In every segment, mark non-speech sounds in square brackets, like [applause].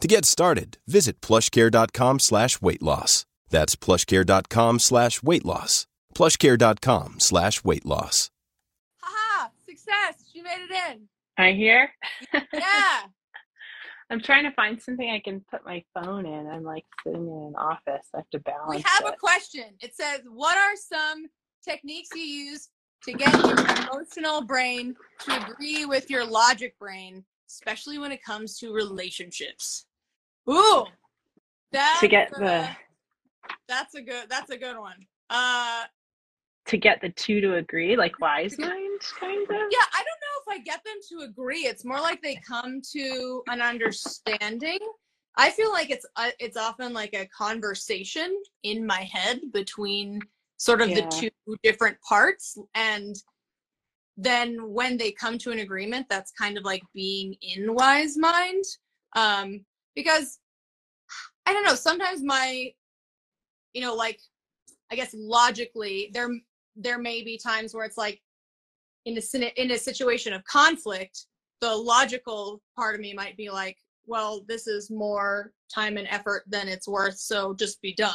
To get started, visit plushcare.com slash weight loss. That's plushcare.com slash weight loss. Plushcare.com slash weight loss. Haha, success. She made it in. I hear. Yeah. [laughs] I'm trying to find something I can put my phone in. I'm like sitting in an office. I have to balance. we have it. a question. It says, What are some techniques you use to get your emotional brain to agree with your logic brain, especially when it comes to relationships? Ooh. That's to get uh, the that's a good that's a good one. Uh to get the two to agree, like wise mind, kind of. yeah, I don't know if I get them to agree. It's more like they come to an understanding. I feel like it's uh, it's often like a conversation in my head between sort of Yeah. the two different parts and then when they come to an agreement that's kind of like being in wise mind um because I don't know, sometimes my you know like I guess logically there there may be times where it's like in a in a situation of conflict, the logical part of me might be like, well, this is more time and effort than it's worth, so just be done.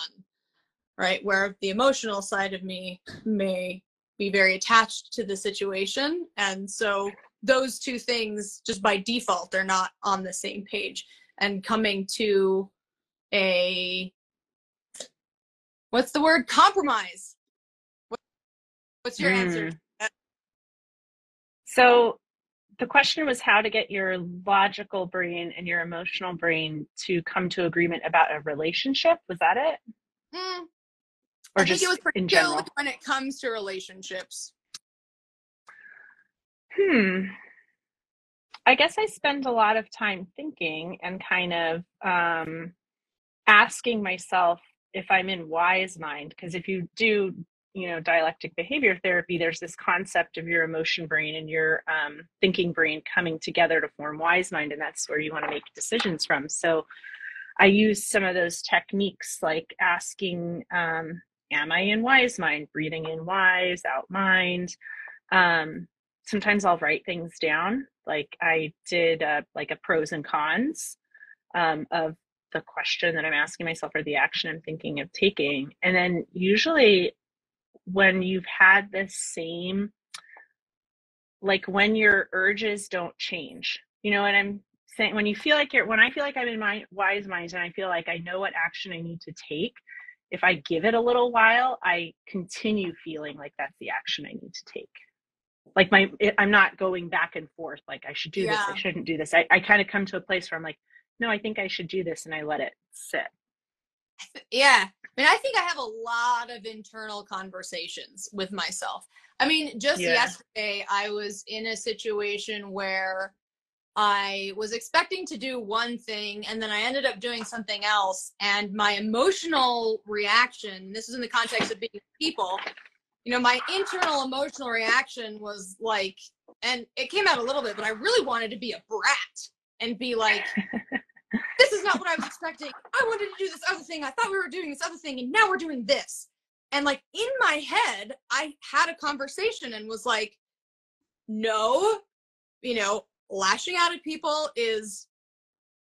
Right? Where the emotional side of me may be very attached to the situation. And so those two things, just by default, they're not on the same page. And coming to a what's the word? Compromise. What's your answer? Mm. So the question was how to get your logical brain and your emotional brain to come to agreement about a relationship. Was that it? Mm, Or I just think it was in general? when it comes to relationships. Hmm. I guess I spend a lot of time thinking and kind of um, asking myself if I'm in wise mind. Because if you do, you know, dialectic behavior therapy, there's this concept of your emotion brain and your um, thinking brain coming together to form wise mind, and that's where you want to make decisions from. So I use some of those techniques like asking, um, Am I in wise mind? Breathing in wise, out mind. Um, sometimes I'll write things down. Like I did, uh, like a pros and cons um, of the question that I'm asking myself or the action I'm thinking of taking. And then usually, when you've had the same, like when your urges don't change, you know what I'm saying? When you feel like you're, when I feel like I'm in my wise mind and I feel like I know what action I need to take, if I give it a little while, I continue feeling like that's the action I need to take like my it- i'm not going back and forth like i should do this i shouldn't do this i, I kind of come to a place where i'm like no i think i should do this and i let it sit [laughs] Yeah. I mean, I think I have a lot of internal conversations with myself. I mean, just Yeah. yesterday, I was in a situation where I was expecting to do one thing and then I ended up doing something else. And my emotional reaction, this is in the context of being people, you know, my internal emotional reaction was like, and it came out a little bit, but I really wanted to be a brat and be like, [laughs] this is not what I was expecting. I wanted to do this other thing. I thought we were doing this other thing, and now we're doing this. And like in my head, I had a conversation and was like, no, you know, lashing out at people is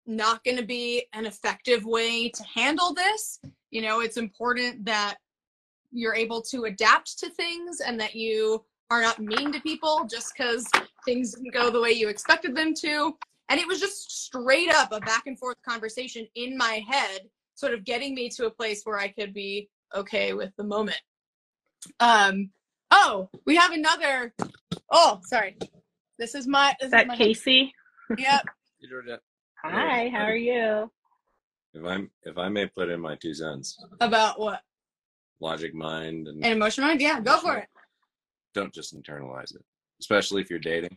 not going to be an effective way to handle this. You know, it's important that you're able to adapt to things and that you are not mean to people just because things didn't go the way you expected them to. And it was just straight up a back and forth conversation in my head, sort of getting me to a place where I could be okay with the moment. Um, oh, we have another Oh, sorry. This is my. This Is that is my, Casey? Yep. Georgia. Hi, how are you? If I'm if I may put in my two cents, About what? Logic mind and An emotion mind? Yeah, go for it. don't just internalize it. Especially if you're dating.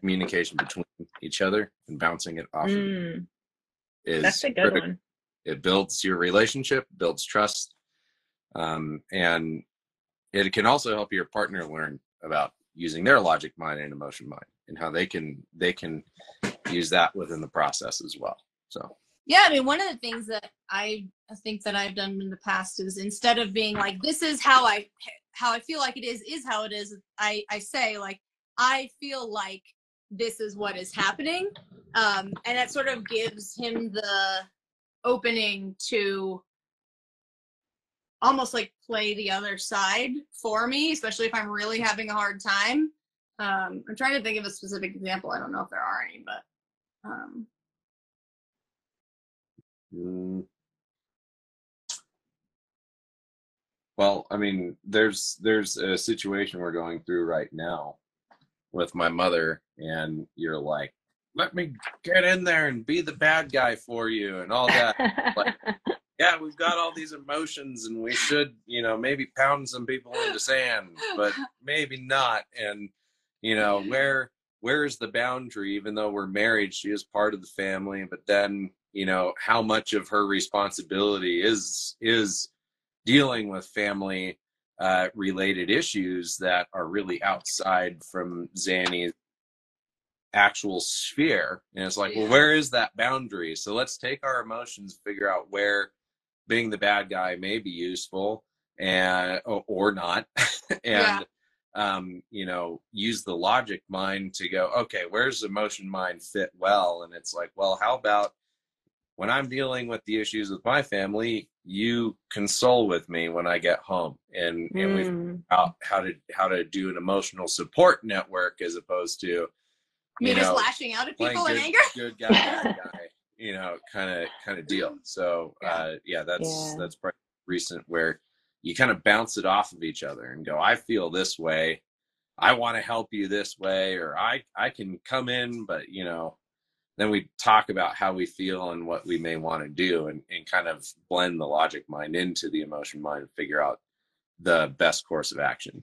Communication between each other and bouncing it off Mm, is that's a good critical. one. It builds your relationship, builds trust, um, and it can also help your partner learn about using their logic mind and emotion mind and how they can they can use that within the process as well. So Yeah, I mean, one of the things that I think that I've done in the past is instead of being like, "This is how I how I feel like it is is how it is," I I say like, "I feel like this is what is happening," um, and that sort of gives him the opening to almost like play the other side for me, especially if I'm really having a hard time. Um, I'm trying to think of a specific example. I don't know if there are any, but um, Mm. Well, I mean, there's there's a situation we're going through right now with my mother, and you're like, "Let me get in there and be the bad guy for you," and all that. [laughs] yeah, we've got all these emotions, and we should, you know, maybe pound some people into sand, but maybe not. And you know, where where is the boundary? Even though we're married, she is part of the family, but then you know how much of her responsibility is is dealing with family uh, related issues that are really outside from Xannie's actual sphere. And it's like, well, where is that boundary? So let's take our emotions, figure out where being the bad guy may be useful and or, or not, [laughs] and Yeah. um, you know, use the logic mind to go, okay, where's emotion mind fit well? And it's like, well, how about when I'm dealing with the issues with my family, you console with me when I get home, and and we Mm, out how to how to do an emotional support network as opposed to me you just know, lashing out at playing people in good, anger. good guy, bad [laughs] guy, you know, kind of kind of deal. So uh, yeah, that's Yeah. that's probably recent where you kind of bounce it off of each other and go, I feel this way, I want to help you this way, or I I can come in, but you know. Then we talk about how we feel and what we may want to do, and, and kind of blend the logic mind into the emotion mind and figure out the best course of action.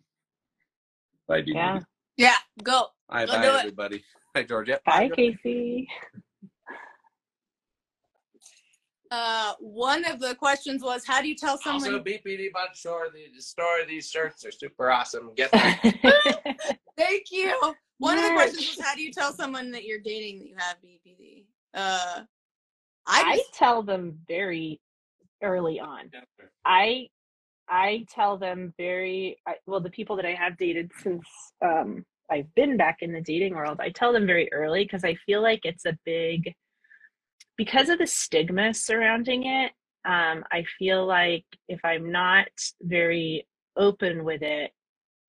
By do yeah. Yeah, go. Hi, Go bye, do it. everybody. Hi, Georgette. Bye, Georgette. Casey. Uh, one of the questions was, how do you tell someone? Also, BPD Bud Store, the store of these shirts are super awesome. Get them. [laughs] Thank you. One of the questions Merch. was, how do you tell someone that you're dating that you have BPD? Uh, I, I tell them very early on. I I tell them very I, well the people that I have dated since um, I've been back in the dating world. I tell them very early because I feel like it's a big because of the stigma surrounding it. Um, I feel like if I'm not very open with it,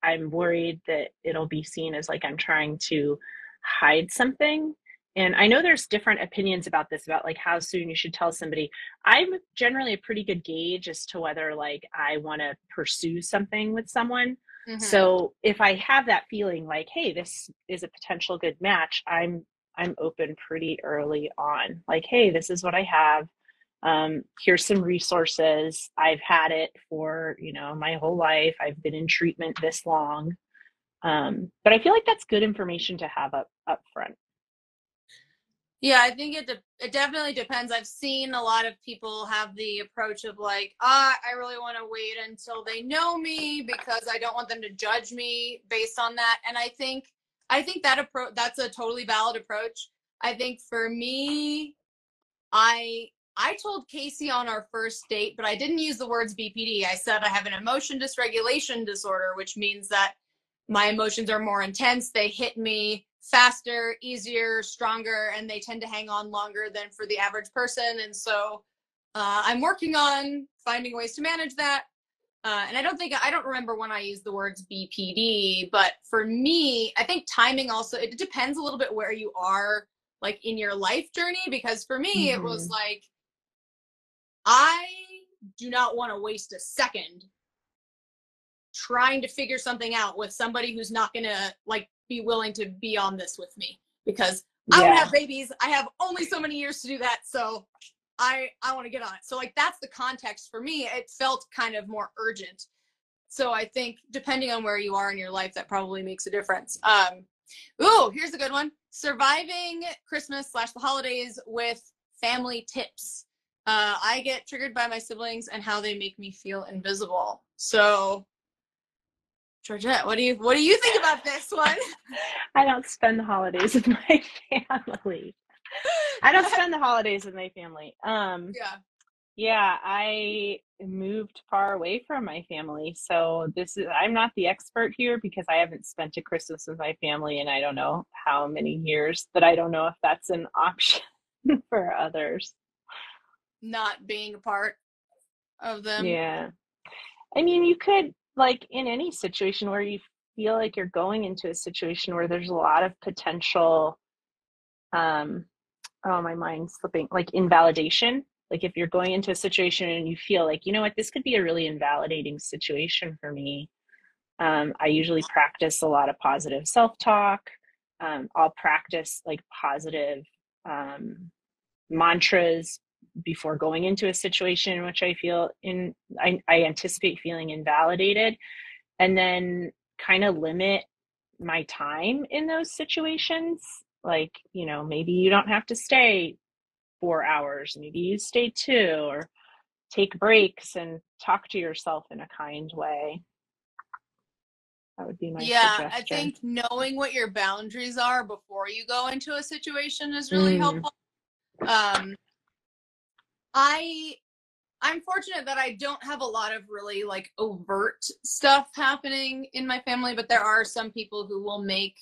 I'm worried that it'll be seen as like I'm trying to hide something. And I know there's different opinions about this, about like how soon you should tell somebody. I'm generally a pretty good gauge as to whether like I want to pursue something with someone. Mhm. So if I have that feeling like, hey, this is a potential good match, I'm I'm open pretty early on. Like, hey, this is what I have. Um, here's some resources. I've had it for you know my whole life. I've been in treatment this long. Um, but I feel like that's good information to have up up front. yeah, I think it de- it definitely depends. I've seen a lot of people have the approach of like, ah, I really want to wait until they know me because I don't want them to judge me based on that. And I think I think that approach that's a totally valid approach. I think for me, I I told Casey on our first date, but I didn't use the words BPD. I said I have an emotion dysregulation disorder, which means that my emotions are more intense. They hit me faster, easier, stronger, and they tend to hang on longer than for the average person. And so uh, I'm working on finding ways to manage that. Uh, and I don't think I don't remember when I used the words BPD, but for me, I think timing also it depends a little bit where you are like in your life journey because for me it was like I do not want to waste a second trying to figure something out with somebody who's not going to like be willing to be on this with me because I don't have babies. I have only so many years to do that. So I I want to get on it. So like that's the context for me. It felt kind of more urgent. So I think depending on where you are in your life, that probably makes a difference. Um, ooh, here's a good one: surviving Christmas slash the holidays with family tips. Uh, I get triggered by my siblings and how they make me feel invisible. So, Georgette, what do you what do you think about this one? [laughs] I don't spend the holidays with my [laughs] family. I don't spend the holidays with my family. Um, yeah. yeah, I moved far away from my family, so this is I'm not the expert here because I haven't spent a Christmas with my family and I don't know how many years. But I don't know if that's an [laughs] option for others. not being a part of them. Yeah. I mean, you could, like, in any situation where you feel like you're going into a situation where there's a lot of potential, um, oh, my mind's slipping, like invalidation. Like, if you're going into a situation and you feel like, you know what, this could be a really invalidating situation for me, um, I usually practice a lot of positive self talk. Um, I'll practice like positive um, mantras before going into a situation in which I feel in I, I anticipate feeling invalidated and then kind of limit my time in those situations like you know maybe you don't have to stay four hours maybe you stay two or take breaks and talk to yourself in a kind way that would be my yeah, suggestion. I think knowing what your boundaries are before you go into a situation is really Mm. helpful. Um, I I'm fortunate that I don't have a lot of really like overt stuff happening in my family, but there are some people who will make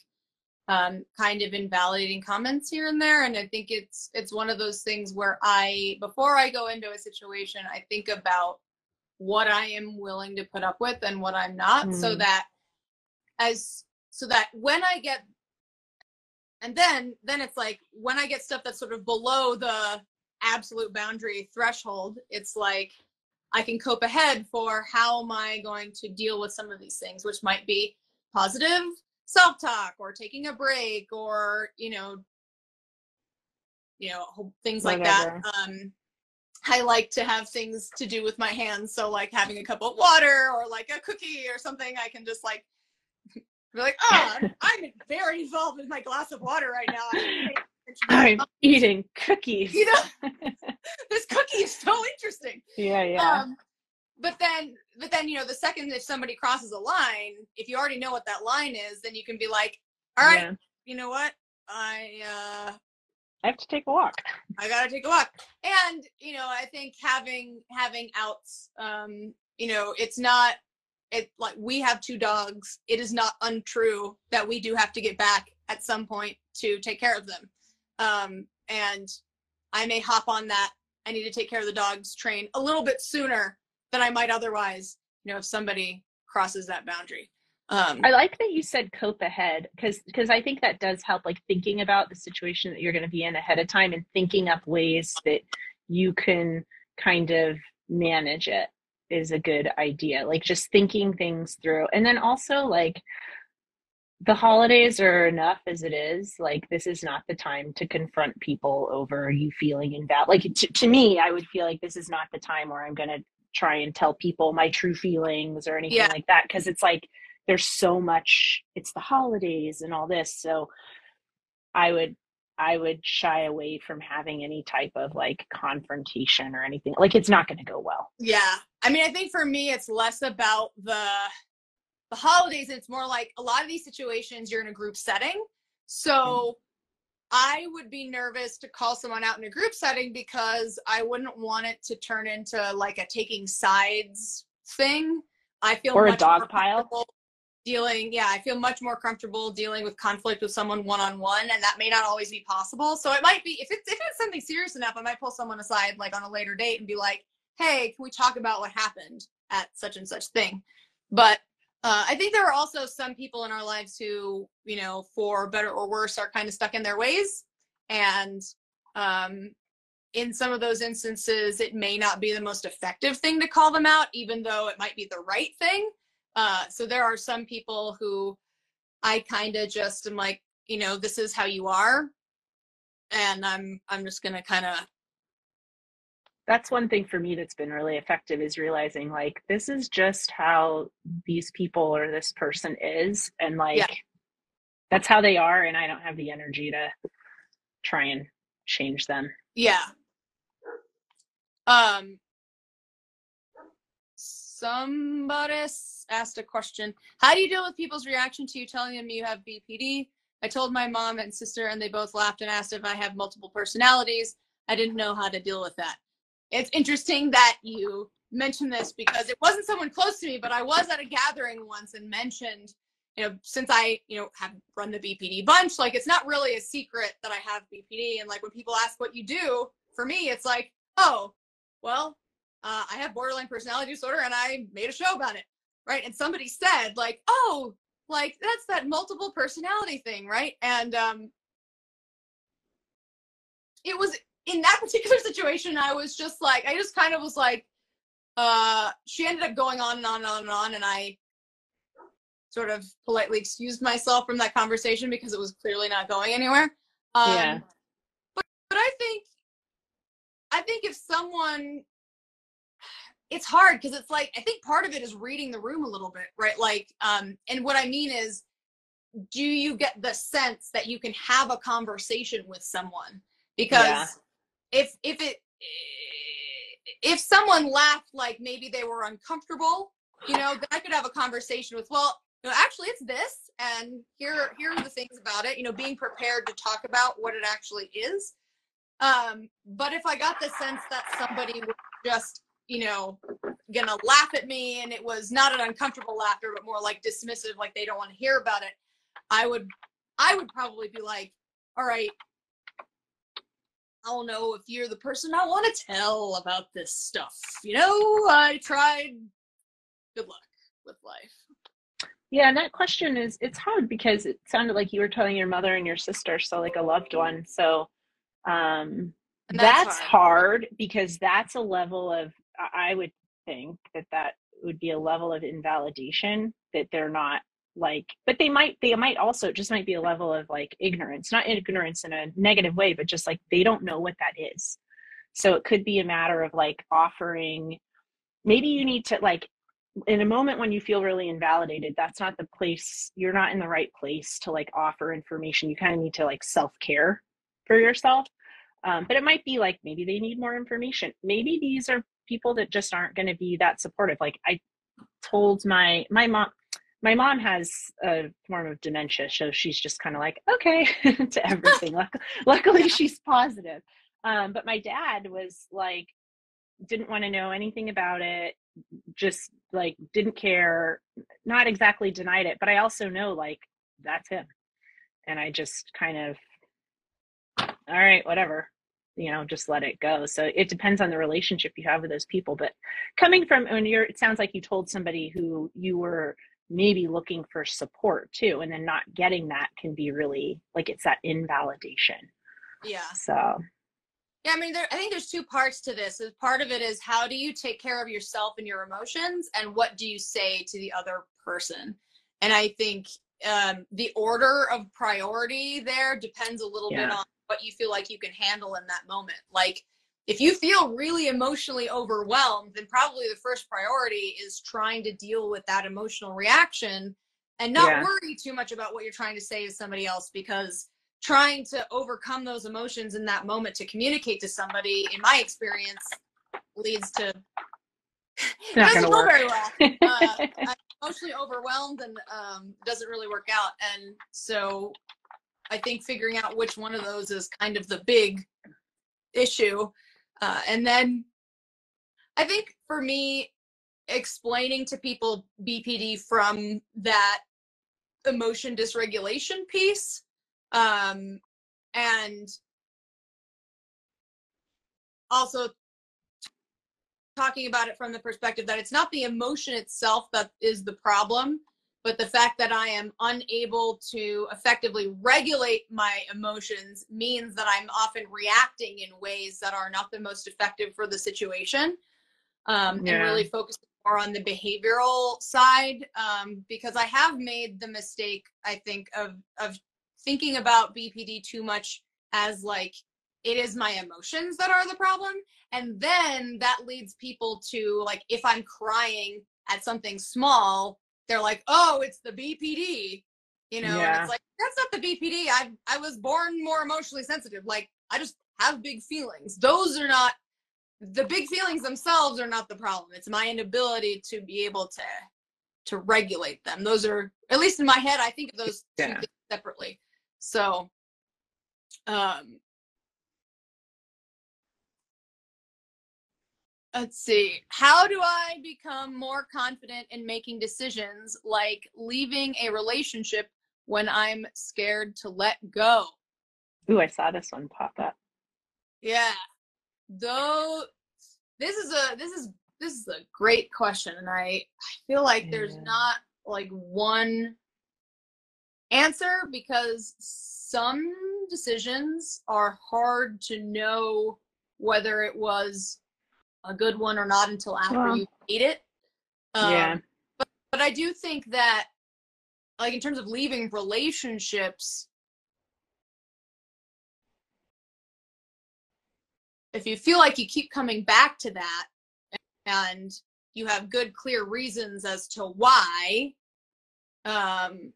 um, kind of invalidating comments here and there, and I think it's it's one of those things where I before I go into a situation, I think about what I am willing to put up with and what I'm not, so Mm. that as so that when I get and then then it's like when I get stuff that's sort of below the absolute boundary threshold, it's like I can cope ahead for how am I going to deal with some of these things, which might be positive self-talk or taking a break or you know you know things like Whatever. that um i like to have things to do with my hands so like having a cup of water or like a cookie or something i can just like be like oh i'm, [laughs] I'm very involved with my glass of water right now [laughs] I'm I'm eating cookies. you know [laughs] this cookie is so interesting yeah, yeah. um, but then, but then, you know, the second if somebody crosses a line, if you already know what that line is, then you can be like, all right, Yeah. you know what? I uh I have to take a walk. I gotta take a walk. And, you know, I think having having outs, um, you know, it's not it like we have two dogs. It is not untrue that we do have to get back at some point to take care of them. Um, and I may hop on that. I need to take care of the dogs train a little bit sooner than I might otherwise, you know, if somebody crosses that boundary. Um, I like that you said cope ahead because because I think that does help like thinking about the situation that you're going to be in ahead of time and thinking up ways that you can kind of manage it is a good idea. Like just thinking things through. And then also like the holidays are enough as it is. Like this is not the time to confront people over you feeling invalid. Like to, to me, I would feel like this is not the time where I'm going to try and tell people my true feelings or anything Yeah. like that because it's like there's so much it's the holidays and all this so i would i would shy away from having any type of like confrontation or anything like it's not going to go well Yeah. I mean, I think for me, it's less about the the holidays. It's more like a lot of these situations you're in a group setting. So mm-hmm. I would be nervous to call someone out in a group setting because I wouldn't want it to turn into like a taking sides thing. I feel Or a much more dog pile. Dealing, yeah, I feel much more comfortable dealing with conflict with someone one on one, and that may not always be possible. So it might be if it's if it's something serious enough, I might pull someone aside like on a later date and be like, hey, can we talk about what happened at such and such thing? But uh, I think there are also some people in our lives who, you know, for better or worse, are kind of stuck in their ways. And um, in some of those instances, it may not be the most effective thing to call them out, even though it might be the right thing. Uh, so there are some people who I kind of just am like, you know, this is how you are. And I'm I'm just gonna kind of that's one thing for me that's been really effective is realizing like this is just how these people or this person is and like yeah. that's how they are and i don't have the energy to try and change them. Yeah. Um somebody asked a question. How do you deal with people's reaction to you telling them you have bpd i told my mom and sister and they both laughed and asked if i have multiple personalities. I didn't know how to deal with that it's interesting that you mentioned this because it wasn't someone close to me, but I was at a gathering once and mentioned, you know, since I, you know, have run the BPD bunch, like it's not really a secret that I have BPD. And like when people ask what you do, for me, it's like, oh, well, uh, I have borderline personality disorder and I made a show about it. Right. And somebody said, like, oh, like that's that multiple personality thing. Right. And um, it was in that particular [laughs] situation, I was just like, I just kind of was like, uh, she ended up going on and on and on and on, and I sort of politely excused myself from that conversation because it was clearly not going anywhere. Um, yeah. But, but I think, I think if someone, [sighs] it's hard because it's like I think part of it is reading the room a little bit, right? Like, um, and what I mean is, do you get the sense that you can have a conversation with someone? Because yeah if if it if someone laughed like maybe they were uncomfortable, you know, I could have a conversation with, well, you know, actually it's this and here here are the things about it, you know, being prepared to talk about what it actually is. Um, but if I got the sense that somebody was just, you know, gonna laugh at me and it was not an uncomfortable laughter, but more like dismissive, like they don't want to hear about it, I would I would probably be like, all right, I don't know if you're the person I want to tell about this stuff. You know, I tried. Good luck with life. Yeah, and that question is it's hard because it sounded like you were telling your mother and your sister, so like a loved one. So um that's, that's hard. hard because that's a level of I would think that that would be a level of invalidation that they're not like but they might they might also just might be a level of like ignorance not ignorance in a negative way but just like they don't know what that is. So it could be a matter of like offering maybe you need to like in a moment when you feel really invalidated that's not the place you're not in the right place to like offer information. You kind of need to like self-care for yourself. Um, but it might be like maybe they need more information. Maybe these are people that just aren't going to be that supportive. Like i told my my mom my mom has a form of dementia, so she's just kind of like, okay, [laughs] to everything. Luckily, yeah. she's positive. Um, but my dad was like, didn't want to know anything about it, just like didn't care, not exactly denied it, but I also know like that's him. And I just kind of, all right, whatever, you know, just let it go. So it depends on the relationship you have with those people. But coming from when you're, it sounds like you told somebody who you were maybe looking for support too and then not getting that can be really like it's that invalidation. Yeah. So. Yeah i mean there, i think there's two parts to this. Part of it is how do you take care of yourself and your emotions and what do you say to the other person? And i think um, the order of priority there depends a little yeah. bit on what you feel like you can handle in that moment. Like if you feel really emotionally overwhelmed, then probably the first priority is trying to deal with that emotional reaction and not yeah. worry too much about what you're trying to say to somebody else because trying to overcome those emotions in that moment to communicate to somebody, in my experience, leads to it [laughs] doesn't go very well. Uh, [laughs] I'm emotionally overwhelmed and um, doesn't really work out. And so I think figuring out which one of those is kind of the big issue uh, and then I think for me, explaining to people BPD from that emotion dysregulation piece um, and also talking about it from the perspective that it's not the emotion itself that is the problem but the fact that I am unable to effectively regulate my emotions means that I'm often reacting in ways that are not the most effective for the situation. um, Yeah. and really focus more on the behavioral side um, because I have made the mistake, I think, of of thinking about BPD too much as like it is my emotions that are the problem, and then that leads people to like if I'm crying at something small, they're like, oh, it's the BPD, you know, Yeah. it's like that's not the BPD. I I was born more emotionally sensitive. Like I just have big feelings. Those are not the big feelings themselves are not the problem. It's my inability to be able to to regulate them. Those are at least in my head, I think of those Yeah. separately. So um let's see. How do I become more confident in making decisions like leaving a relationship when I'm scared to let go? Ooh, I saw this one pop up. Yeah. Though this is a this is this is a great question and I I feel like there's not like one answer because some decisions are hard to know whether it was a good one or not until after Well, you made it. Um, yeah. but I do think that, like in terms of leaving relationships, if you feel like you keep coming back to that and you have good, clear reasons as to why, um,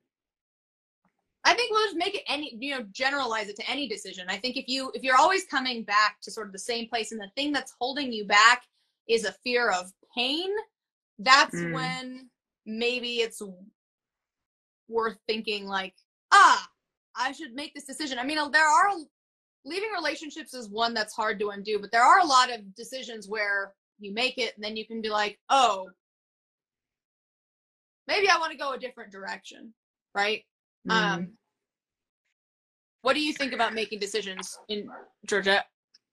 I think we'll just make it any, you know, generalize it to any decision. I think if you if you're always coming back to sort of the same place and the thing that's holding you back is a fear of pain, that's Mm. when maybe it's worth thinking like, ah, I should make this decision. I mean, there are leaving relationships is one that's hard to undo, but there are a lot of decisions where you make it and then you can be like, oh, maybe I want to go a different direction, right? Mm. Um, what do you think about making decisions in Georgette?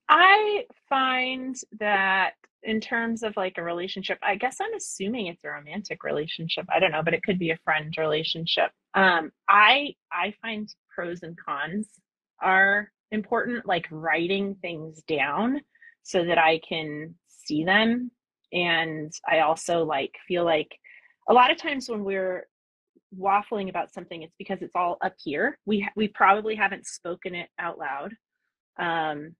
I find that in terms of like a relationship, I guess I'm assuming it's a romantic relationship. I don't know, but it could be a friend relationship. Um, I I find pros and cons are important, like writing things down so that I can see them. And I also like feel like a lot of times when we're waffling about something, it's because it's all up here. We we probably haven't spoken it out loud. Um,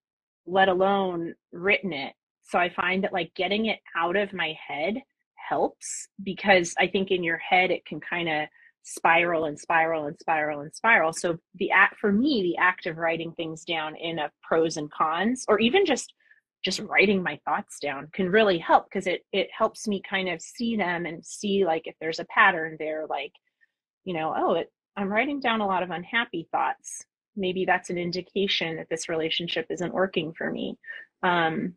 let alone written it. So I find that like getting it out of my head helps because I think in your head it can kind of spiral and spiral and spiral and spiral. So the act for me, the act of writing things down in a pros and cons, or even just just writing my thoughts down can really help because it it helps me kind of see them and see like if there's a pattern there, like, you know, oh, it I'm writing down a lot of unhappy thoughts. Maybe that's an indication that this relationship isn't working for me. Um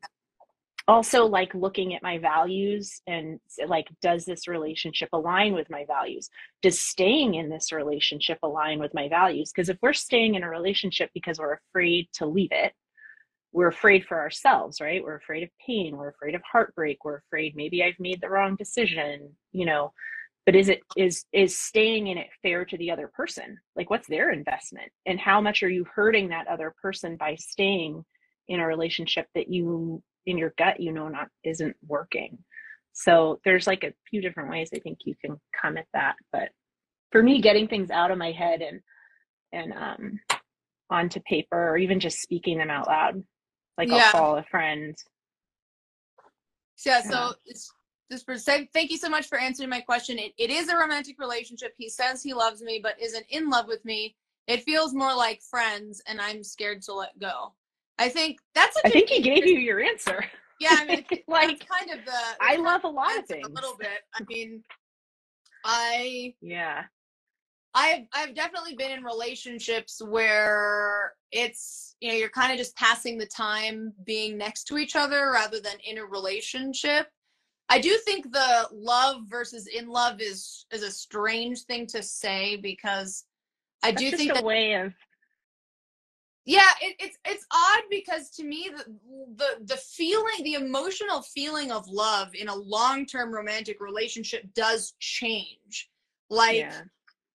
also like looking at my values and like does this relationship align with my values? Does staying in this relationship align with my values? Because if we're staying in a relationship because we're afraid to leave it we're afraid for ourselves right? We're afraid of pain. We're afraid of heartbreak. We're afraid maybe i've made the wrong decision you know but is it is is staying in it fair to the other person like what's their investment and how much are you hurting that other person by staying in a relationship that you in your gut you know not isn't working so there's like a few different ways i think you can come at that but for me getting things out of my head and and um onto paper or even just speaking them out loud like Yeah. i'll call a friend Yeah, Yeah. so it's just for say thank you so much for answering my question. It, it is a romantic relationship. He says he loves me, but isn't in love with me. It feels more like friends, and I'm scared to let go. I think that's. a i think he gave you your answer [laughs] Yeah, I mean, [laughs] like kind of the. i love a lot of things A little bit. I mean, I yeah I've I've definitely been in relationships where it's you know you're kind of just passing the time being next to each other rather than in a relationship. I do think the love versus in love is is a strange thing to say because I That's do just think a that way of yeah it, it's it's odd because to me the, the the feeling the emotional feeling of love in a long-term romantic relationship does change. Like yeah.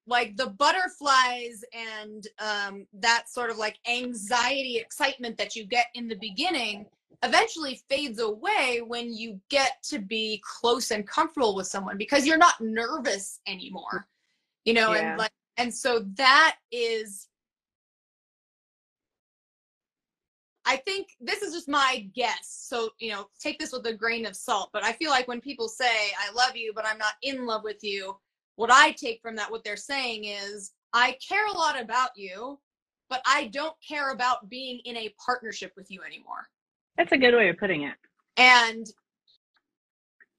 like the butterflies and um, that sort of like anxiety excitement that you get in the beginning eventually fades away when you get to be close and comfortable with someone because you're not nervous anymore you know Yeah. and like and so that is I think this is just my guess. So, you know, take this with a grain of salt. But I feel like when people say, I love you, but I'm not in love with you, what I take from that, what they're saying is, I care a lot about you, but I don't care about being in a partnership with you anymore. That's a good way of putting it. And,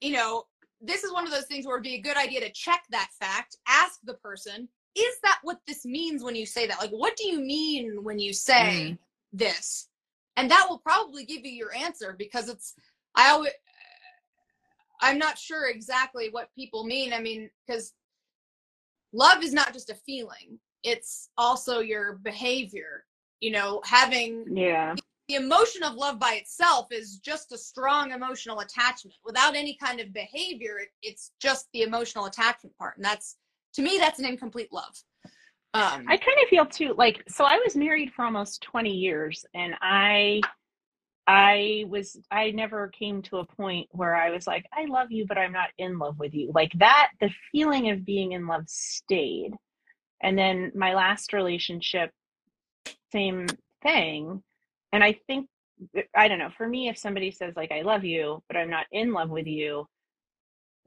you know, this is one of those things where it'd be a good idea to check that fact, ask the person, is that what this means when you say that? Like, what do you mean when you say mm-hmm. this? And that will probably give you your answer because it's, I always, uh, I'm not sure exactly what people mean. I mean, because love is not just a feeling, it's also your behavior. You know, having Yeah. The emotion of love by itself is just a strong emotional attachment without any kind of behavior it, it's just the emotional attachment part and that's to me that's an incomplete love um I kind of feel too like so I was married for almost 20 years and I I was I never came to a point where I was like I love you but I'm not in love with you. Like that the feeling of being in love stayed. And then my last relationship same thing and I think I don't know, for me if somebody says like I love you but I'm not in love with you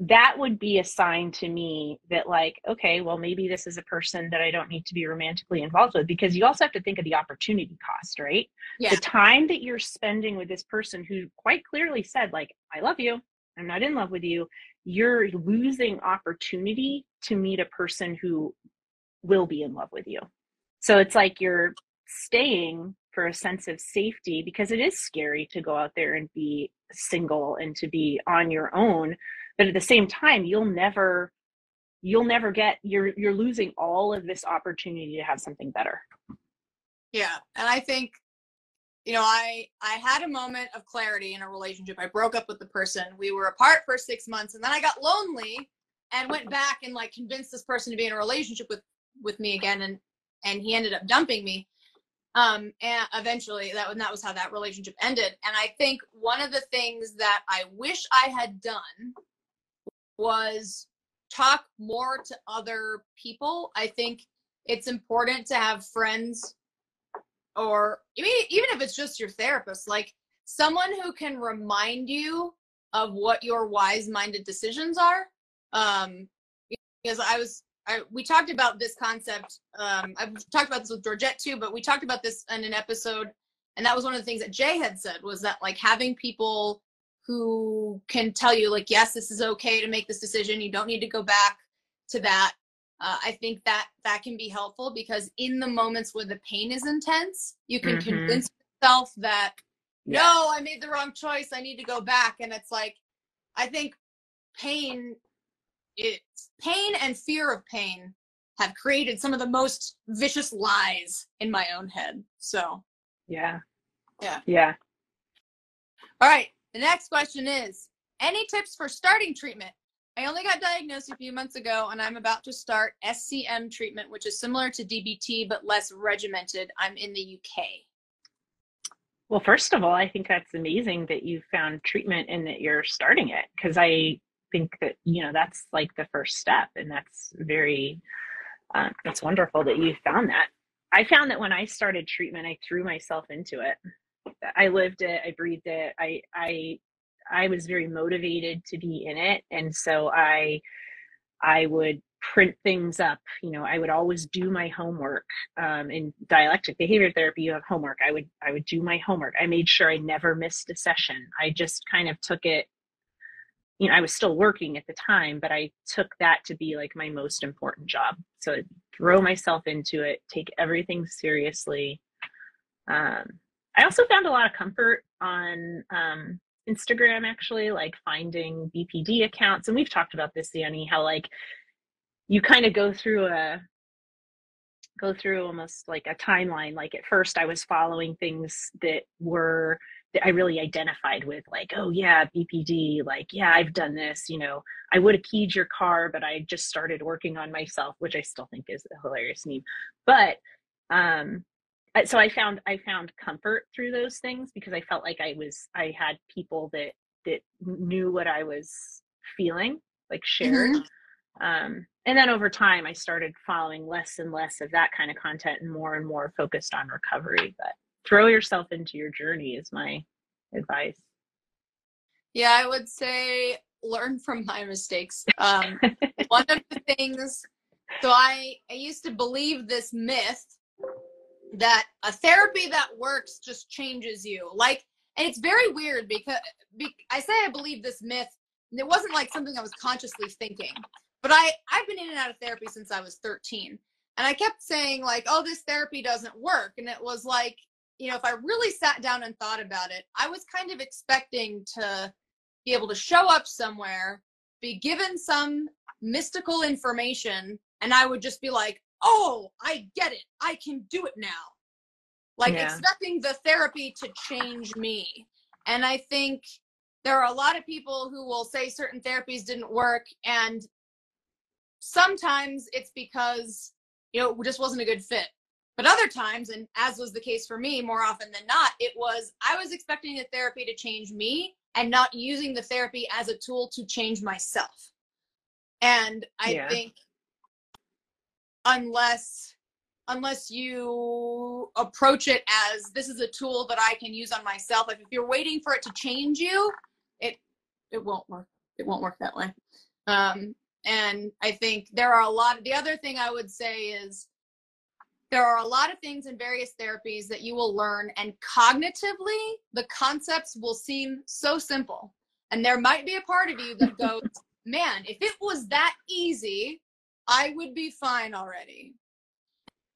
that would be a sign to me that like okay well maybe this is a person that i don't need to be romantically involved with because you also have to think of the opportunity cost right? Yeah. The time that you're spending with this person who quite clearly said like i love you i'm not in love with you you're losing opportunity to meet a person who will be in love with you. So it's like you're staying for a sense of safety because it is scary to go out there and be single and to be on your own but at the same time you'll never you'll never get you're you're losing all of this opportunity to have something better. Yeah and i think you know i i had a moment of clarity in a relationship. I broke up with the person. We were apart for six months and then i got lonely and went back and like convinced this person to be in a relationship with with me again and and he ended up dumping me um and eventually that was that was how that relationship ended. And i think one of the things that i wish i had done was talk more to other people. I think it's important to have friends or even even if it's just your therapist like someone who can remind you of what your wise minded decisions are. Um because i was I, we talked about this concept. Um, I've talked about this with Georgette too, but we talked about this in an episode, and that was one of the things that Jay had said was that like having people who can tell you like, yes, this is okay to make this decision. You don't need to go back to that. Uh, I think that that can be helpful because in the moments where the pain is intense, you can Mhm. convince yourself that no, I made the wrong choice. I need to go back. And it's like, I think pain, it's pain and fear of pain have created some of the most vicious lies in my own head. So, yeah Yeah. yeah all right. The next question is any tips for starting treatment? I only got diagnosed a few months ago and I'm about to start SCM treatment, which is similar to DBT but less regimented. I'm in the UK. Well, first of all, I think that's amazing that you found treatment and that you're starting it because I think that you know that's like the first step, and that's very uh, that's wonderful that you found that. I found that when I started treatment, I threw myself into it. I lived it, I breathed it. I I I was very motivated to be in it, and so I I would print things up. You know, I would always do my homework. Um, in dialectic behavior therapy, you have homework. I would I would do my homework. I made sure I never missed a session. I just kind of took it. You know, I was still working at the time, but I took that to be like my most important job. So I'd throw myself into it, take everything seriously. Um, I also found a lot of comfort on um, Instagram, actually, like finding BPD accounts, and we've talked about this, Xannie, how like you kind of go through a go through almost like a timeline like at first i was following things that were i really identified with like oh yeah bpd like yeah i've done this you know i would have keyed your car but i just started working on myself which i still think is a hilarious meme but um so I found I found comfort through those things because I felt like I was I had people that that knew what I was feeling, like shared. Mm-hmm. Um, and then over time, I started following less and less of that kind of content and more and more focused on recovery. But throw yourself into your journey is my advice. Yeah, I would say learn from my mistakes. Um, [laughs] one of the things, so I, I used to believe this myth that a therapy that works just changes you. Like, and it's very weird because be, I say I believe this myth. And it wasn't like something I was consciously thinking, but I I've been in and out of therapy since I was 13, and I kept saying like, oh, this therapy doesn't work, and it was like, you know, if I really sat down and thought about it, I was kind of expecting to be able to show up somewhere, be given some mystical information, and I would just be like, oh, I get it. I can do it now. Like yeah. expecting the therapy to change me. And I think there are a lot of people who will say certain therapies didn't work. And sometimes it's because, you know, it just wasn't a good fit. But other times, and as was the case for me more often than not, it was I was expecting the therapy to change me and not using the therapy as a tool to change myself. And I yeah. think unless unless you approach it as this is a tool that I can use on myself. If you're waiting for it to change you, it it won't work. It won't work that way. Um, and I think there are a lot. Of, the other thing I would say is there are a lot of things in various therapies that you will learn, and cognitively, the concepts will seem so simple. And there might be a part of you that [laughs] goes, "Man, if it was that easy, I would be fine already.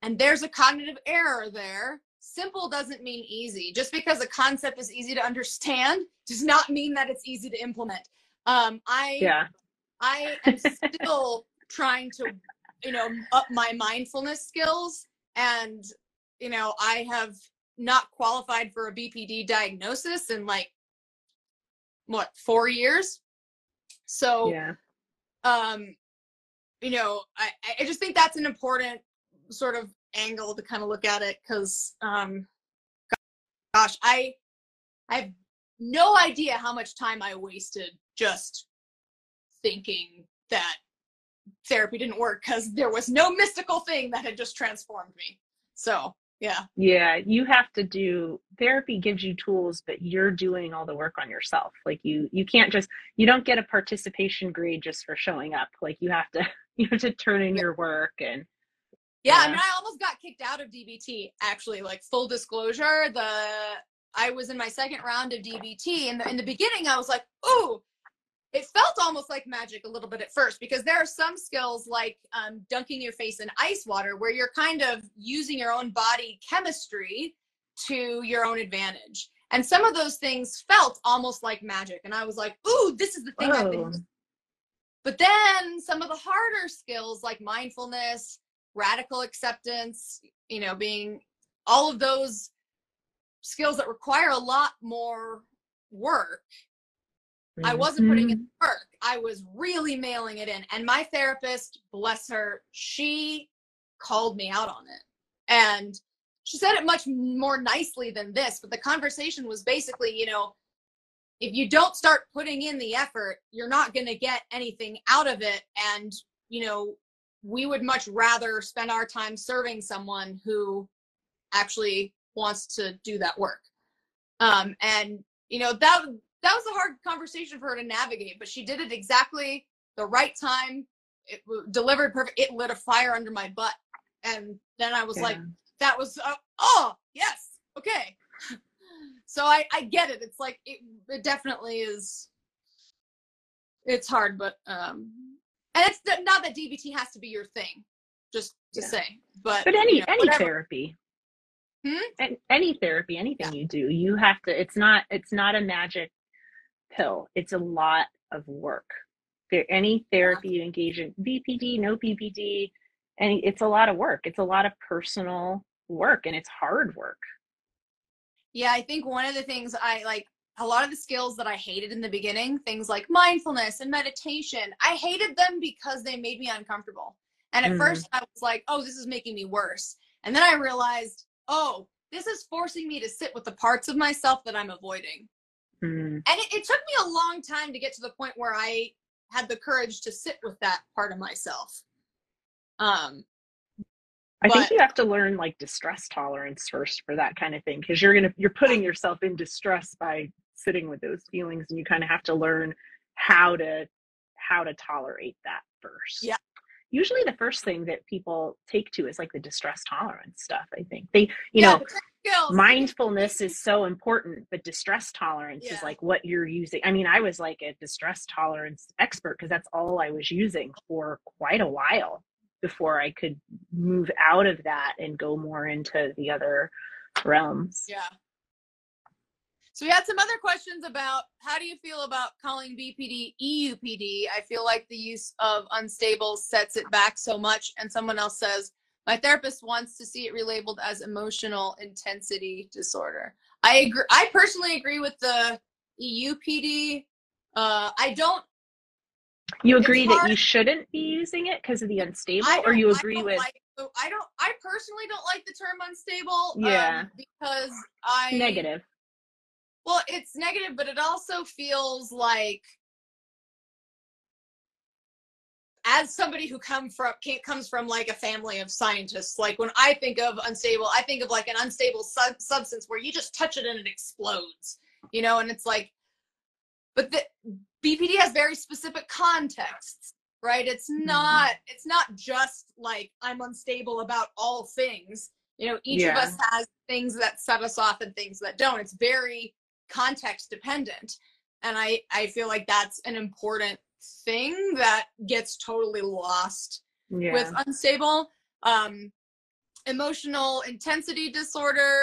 And there's a cognitive error there. Simple doesn't mean easy. Just because a concept is easy to understand [laughs] does not mean that it's easy to implement. Um, I yeah. I am still trying to, you know, up my mindfulness skills, and you know, I have not qualified for a BPD diagnosis in like what four years. So yeah. um you know, I, I just think that's an important sort of angle to kind of look at it because, um, gosh, I, I have no idea how much time I wasted just thinking that therapy didn't work because there was no mystical thing that had just transformed me. So yeah yeah you have to do therapy gives you tools but you're doing all the work on yourself like you you can't just you don't get a participation grade just for showing up like you have to [laughs] you have to turn in your work and yeah, yeah. i mean i almost got kicked out of dbt actually like full disclosure the i was in my second round of dbt and in the beginning i was like oh it felt almost like magic a little bit at first because there are some skills like um, dunking your face in ice water where you're kind of using your own body chemistry to your own advantage and some of those things felt almost like magic and i was like ooh this is the thing Whoa. i've been but then some of the harder skills like mindfulness radical acceptance you know being all of those skills that require a lot more work I wasn't putting in mm-hmm. work. I was really mailing it in. And my therapist, bless her, she called me out on it. And she said it much more nicely than this, but the conversation was basically, you know, if you don't start putting in the effort, you're not going to get anything out of it. And, you know, we would much rather spend our time serving someone who actually wants to do that work. Um, and, you know, that that was a hard conversation for her to navigate, but she did it exactly the right time. It delivered perfect. It lit a fire under my butt, and then I was yeah. like, "That was uh, oh yes, okay." so I I get it. It's like it, it definitely is. It's hard, but um, and it's not that DBT has to be your thing, just to yeah. say. But but any you know, any whatever. therapy, hmm? any therapy anything yeah. you do you have to it's not it's not a magic pill. It's a lot of work. There, any therapy you engage in, BPD, no BPD, and it's a lot of work. It's a lot of personal work, and it's hard work. Yeah, I think one of the things I like a lot of the skills that I hated in the beginning, things like mindfulness and meditation, I hated them because they made me uncomfortable. And at mm. first I was like, oh, this is making me worse. And then I realized, oh, this is forcing me to sit with the parts of myself that I'm avoiding. Mm. And it, it took me a long time to get to the point where I had the courage to sit with that part of myself. Um, I think you have to learn like distress tolerance first for that kind of thing because you're gonna you're putting yourself in distress by sitting with those feelings and you kind of have to learn how to how to tolerate that first. Yeah. Usually the first thing that people take to is like the distress tolerance stuff, I think. They you yeah, know, mindfulness is so important but distress tolerance is like what you're using i mean i was like a distress tolerance expert because that's all i was using for quite a while before i could move out of that and go more into the other realms Yeah. So we had some other questions about how do you feel about calling BPD EUPD? I feel like the use of unstable sets it back so much. And someone else says, my therapist wants to see it relabeled as emotional intensity disorder. I agree. I personally agree with the EUPD. Uh, I don't. you agree that hard- you shouldn't be using it because of the unstable or you agree with Like, I don't. I personally don't like the term unstable. Yeah. Um, because I negative Well, it's negative, but it also feels like as somebody who come from can't, comes from like a family of scientists, like when I think of unstable, I think of like an unstable sub- substance where you just touch it and it explodes, you know, and it's like, but the BPD has very specific contexts, right? It's mm-hmm. not, it's not just like I'm unstable about all things. You know, each of us has things that set us off and things that don't. It's very context dependent. And i i feel like that's an important thing that gets totally lost yeah. with unstable. Um emotional intensity disorder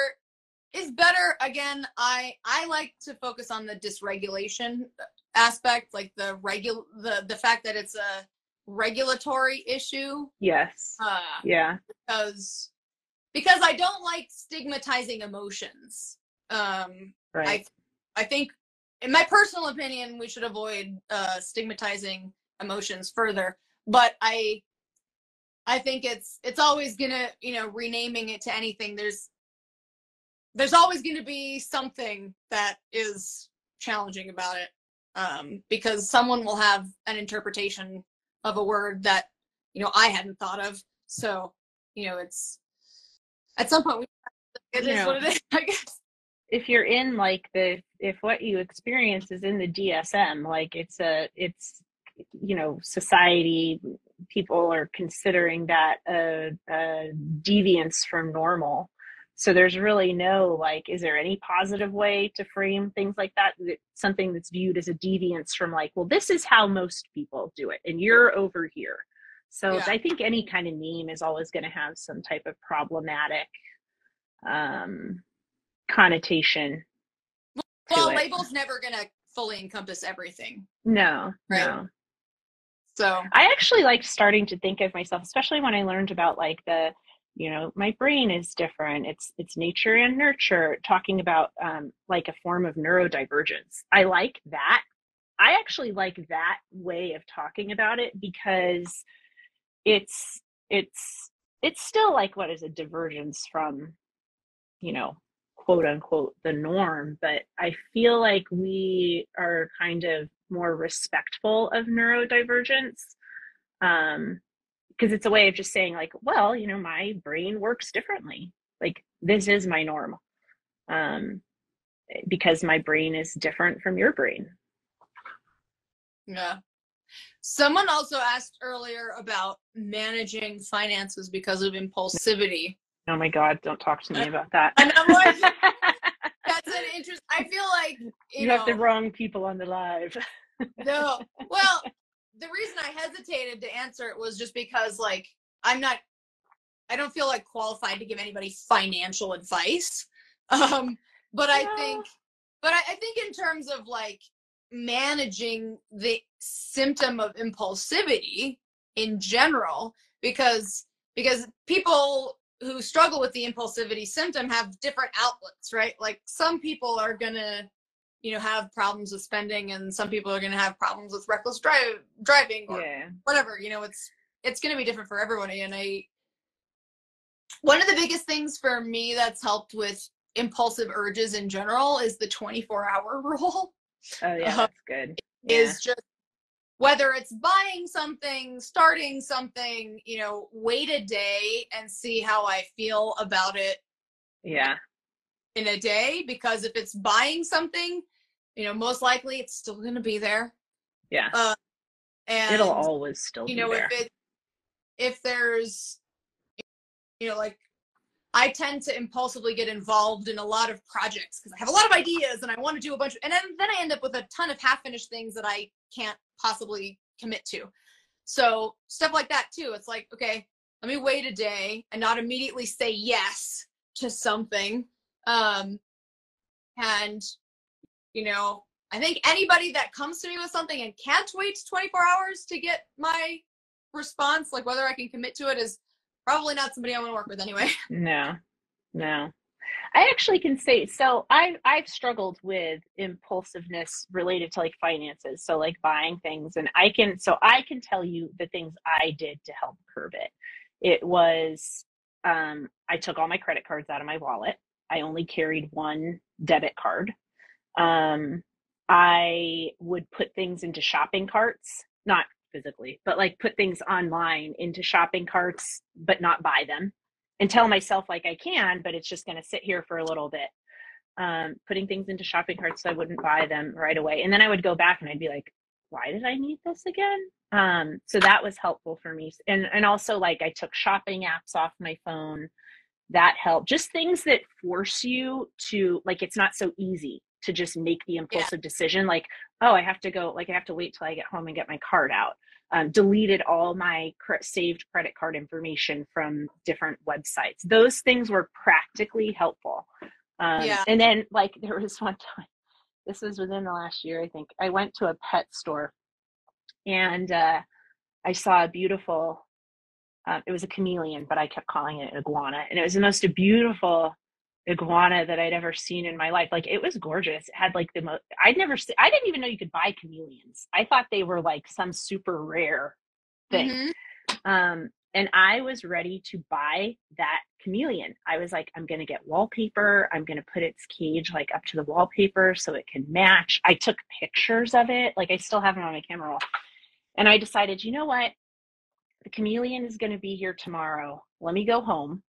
is better. Again i i like to focus on the dysregulation aspect like the regul the the fact that it's a regulatory issue. Yes. Uh yeah. because because i don't like stigmatizing emotions. Um right I think, in my personal opinion, we should avoid uh, stigmatizing emotions further. But I, I think it's it's always gonna you know renaming it to anything. There's there's always gonna be something that is challenging about it um, because someone will have an interpretation of a word that you know I hadn't thought of. So you know it's at some point we, it is Yeah. what it is. [laughs] I guess. if you're in like the if what you experience is in the DSM like it's a it's you know society people are considering that a, a deviance from normal. So there's really no like is there any positive way to frame things like that? Something that's viewed as a deviance from like well this is how most people do it and you're over here. So Yeah. i think any kind of name is always going to have some type of problematic um connotation Well, it. label's never gonna fully encompass everything. no Right. no So I actually like starting to think of myself, especially when I learned about like the, you know, my brain is different. It's it's nature and nurture. Talking about um, like a form of neurodivergence. I like that. I actually like that way of talking about it because it's it's it's still like what is a divergence from, you know, quote unquote the norm but i feel like we are kind of more respectful of neurodivergence um because it's a way of just saying like well you know my brain works differently like this is my norm um because my brain is different from your brain yeah. Someone also asked earlier about managing finances because of impulsivity. Oh my god don't talk to me about that like, [laughs] That's an interest. I feel like you, you know, have the wrong people on the live no. Well, [laughs] the reason I hesitated to answer it was just because like I'm not I don't feel like qualified to give anybody financial advice. [laughs] Um but I Yeah. think but I, I think in terms of like managing the symptom of impulsivity in general because because people who struggle with the impulsivity symptom have different outlets right like some people are gonna you know have problems with spending and some people are gonna have problems with reckless drive driving or yeah whatever you know it's it's gonna be different for everyone. and i one of the biggest things for me that's helped with impulsive urges in general is the 24 hour [laughs] rule. Oh yeah, Uh, that's good. Yeah. Is just whether it's buying something, starting something, you know, wait a day and see how I feel about it yeah. in a day. Because if it's buying something, you know, most likely it's still going to be there. Yeah. Uh, and It'll always still you be know there. if it if there's you know like i tend to impulsively get involved in a lot of projects because i have a lot of ideas and i want to do a bunch of, and then, then i end up with a ton of half finished things that i can't possibly commit to. So stuff like that too it's like okay let me wait a day and not immediately say yes to something um and you know i think anybody that comes to me with something and can't wait 24 hours to get my response like whether i can commit to it is probably not somebody i want to work with anyway [laughs] No, no. I actually can say so. I I've struggled with impulsiveness related to like finances, so like buying things, and I can so I can tell you the things I did to help curb it. It was um, I took all my credit cards out of my wallet. I only carried one debit card. Um, I would put things into shopping carts, not physically, but like put things online into shopping carts, but not buy them and tell myself like I can, but it's just going to sit here for a little bit. Um, putting things into shopping carts so I wouldn't buy them right away. And then I would go back and I'd be like, why did I need this again? Um, so that was helpful for me. And and also like I took shopping apps off my phone. That helped. Just things that force you to like it's not so easy to just make the impulsive decision like, oh, I have to go like I have to wait till I get home and get my card out um, deleted all my saved credit card information from different websites. Those things were practically helpful. Um, Yeah. And then, like, [laughs] there was one time, this was within the last year, I think. I went to a pet store and uh, I saw a beautiful, uh, it was a chameleon, but I kept calling it an iguana. And it was the most beautiful iguana that I'd ever seen in my life. Like it was gorgeous. It had like the most I'd never se- I didn't even know you could buy chameleons. I thought they were like some super rare thing. Mhm. Um and I was ready to buy that chameleon. I was like, I'm going to get wallpaper. I'm going to put its cage like up to the wallpaper so it can match. I took pictures of it. Like I still have them on my camera roll. And I decided, you know what? The chameleon is going to be here tomorrow. Let me go home.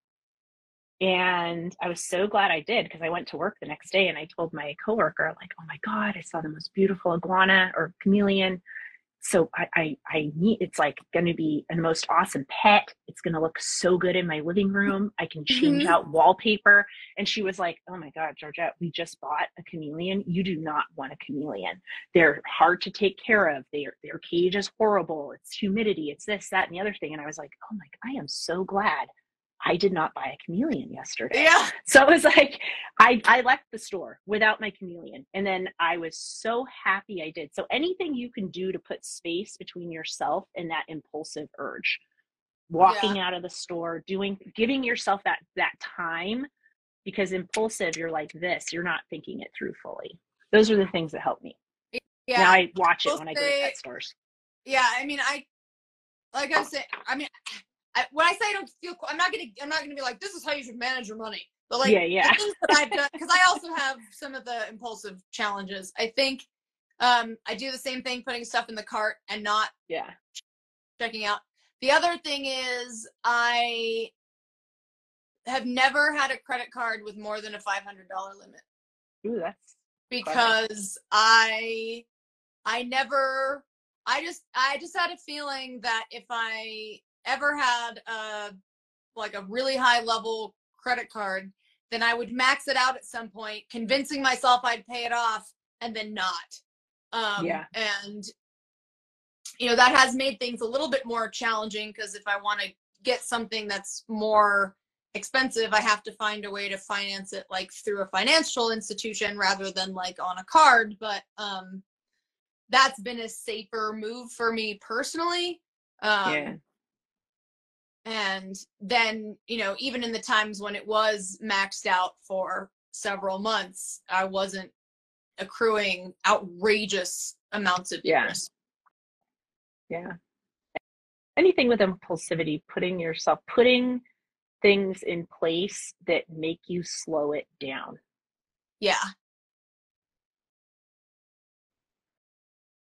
And I was so glad I did because I went to work the next day and I told my coworker, like, oh my God, I saw the most beautiful iguana or chameleon. So I, I, I need, it's like going to be the most awesome pet. It's going to look so good in my living room. I can change Mhm. out wallpaper. And she was like, oh my God, Georgette, we just bought a chameleon. You do not want a chameleon. They're hard to take care of. Their, their cage is horrible. It's humidity. It's this, that, and the other thing. And I was like, oh my, god, I am so glad I did not buy a chameleon yesterday. yeah [laughs] So it was like I I left the store without my chameleon, and then I was so happy I did. So anything you can do to put space between yourself and that impulsive urge, walking out of the store, doing giving yourself that that time, because impulsive, you're like this, you're not thinking it through fully. Those are the things that help me. yeah Now I watch it when I go to pet stores. yeah i mean i like i oh. said i mean I, when i say i don't feel i'm not gonna i'm not gonna be like this is how you should manage your money. But like Yeah, yeah. things that i've done because i also have some of the impulsive challenges. I think um i do the same thing putting stuff in the cart and not Yeah. checking out. The other thing is i have never had a credit card with more than a $500 limit. Ooh, that's because I I never I just I just had a feeling that if I ever had a like a really high level credit card, then I would max it out at some point, convincing myself I'd pay it off and then not. Um Yeah. and you know that has made things a little bit more challenging because if I want to get something that's more expensive i have to find a way to finance it like through a financial institution rather than like on a card but um that's been a safer move for me personally um yeah. And then you know even in the times when it was maxed out for several months i wasn't accruing outrageous amounts of Yeah. interest Yeah. Anything with impulsivity, putting yourself, putting things in place that make you slow it down. Yeah.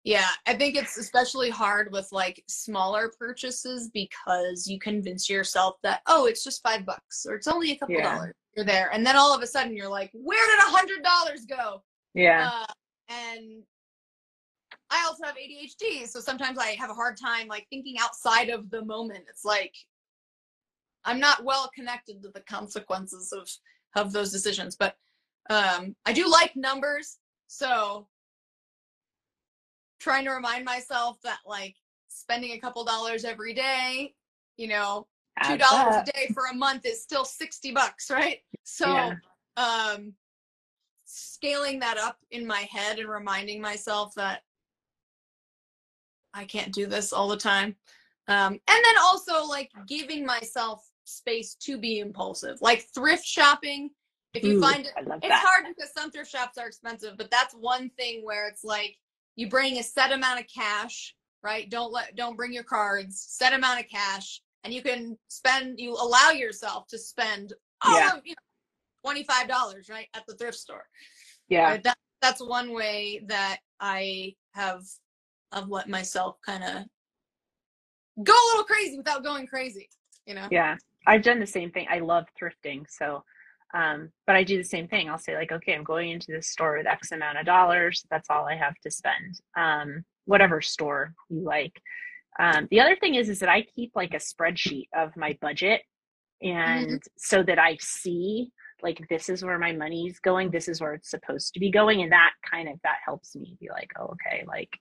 Yeah, I think it's especially hard with like smaller purchases because you convince yourself that oh, it's just five bucks or it's only a couple Yeah. dollars. You're there, and then all of a sudden you're like, where did a hundred dollars go? Yeah. Uh, and I also have ADHD, so sometimes I have a hard time like thinking outside of the moment. It's like I'm not well connected to the consequences of of those decisions, but um, I do like numbers, so trying to remind myself that like spending a couple dollars every day, you know, two dollars a day for a month is still 60 bucks right so Yeah. um scaling that up in my head and reminding myself that i can't do this all the time um and then also like giving myself space to be impulsive like thrift shopping if you Ooh, find it it's that. hard because some thrift shops are expensive but that's one thing where it's like you bring a set amount of cash right don't let don't bring your cards set amount of cash and you can spend you allow yourself to spend all Yeah. of you know, $25 right at the thrift store Yeah. Right? that, that's one way that i have of let myself kind of go a little crazy without going crazy you know Yeah. I've done the same thing. I love thrifting. So, um, but I do the same thing. I'll say, like, okay, I'm going into this store with X amount of dollars. That's all I have to spend. Um, whatever store you like. Um, the other thing is, is that I keep like a spreadsheet of my budget. And so that I see like this is where my money's going, this is where it's supposed to be going. And that kind of that helps me be like, oh, okay, like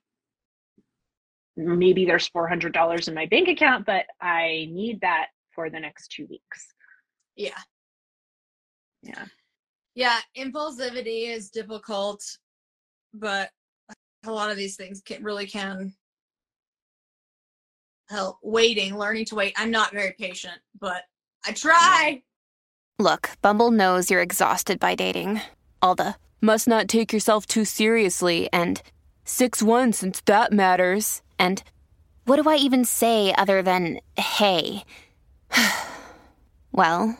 maybe there's $400 in my bank account, but I need that for the next two weeks. yeah Yeah. yeah impulsivity is difficult but a lot of these things can really can help waiting learning to wait i'm not very patient but i try Look, Bumble knows you're exhausted by dating. All the must not take yourself too seriously and 6 1 since that matters. And what do I even say other than hey? [sighs] well,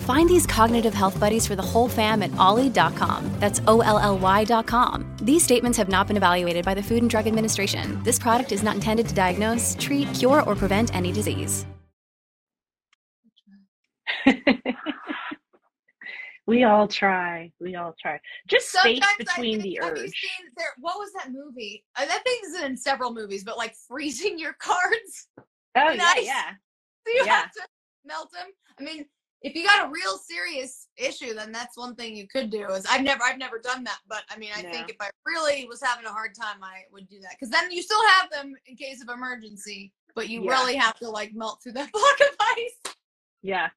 Find these cognitive health buddies for the whole fam at olly.com. That's O L L Y.com. These statements have not been evaluated by the Food and Drug Administration. This product is not intended to diagnose, treat, cure, or prevent any disease. [laughs] we all try. We all try. Just space Sometimes I between think- the have urge. seen there what was that movie uh, that thing's in several movies but like freezing your [laughs] cards Oh Nice. yeah, so [laughs] you Yeah. have to melt them i mean if you got a real serious issue then that's one thing you could do is i've never i've never done that but i mean i No. think if i really was having a hard time i would do that because then you still have them in case of emergency but you Yeah. really have to like melt through that [laughs] block of ice yeah.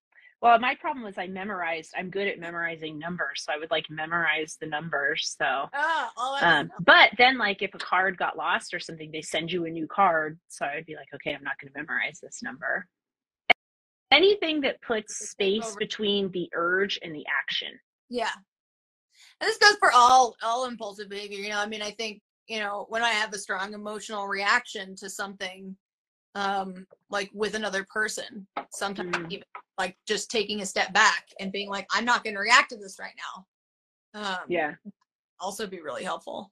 Well, my problem was I memorized. I'm good at memorizing numbers, so I would like memorize the numbers. So, all um, but then like if a card got lost or something, they send you a new card. So I'd be like, okay, I'm not going to memorize this number. Anything that puts space between the urge and the action. Yeah. And this goes for all all impulsive behavior. You know, I mean, I think, you know, when I have a strong emotional reaction to something, um, like with another person, sometimes Mm. even like just taking a step back and being like, I'm not gonna react to this right now. Um Yeah, also be really helpful.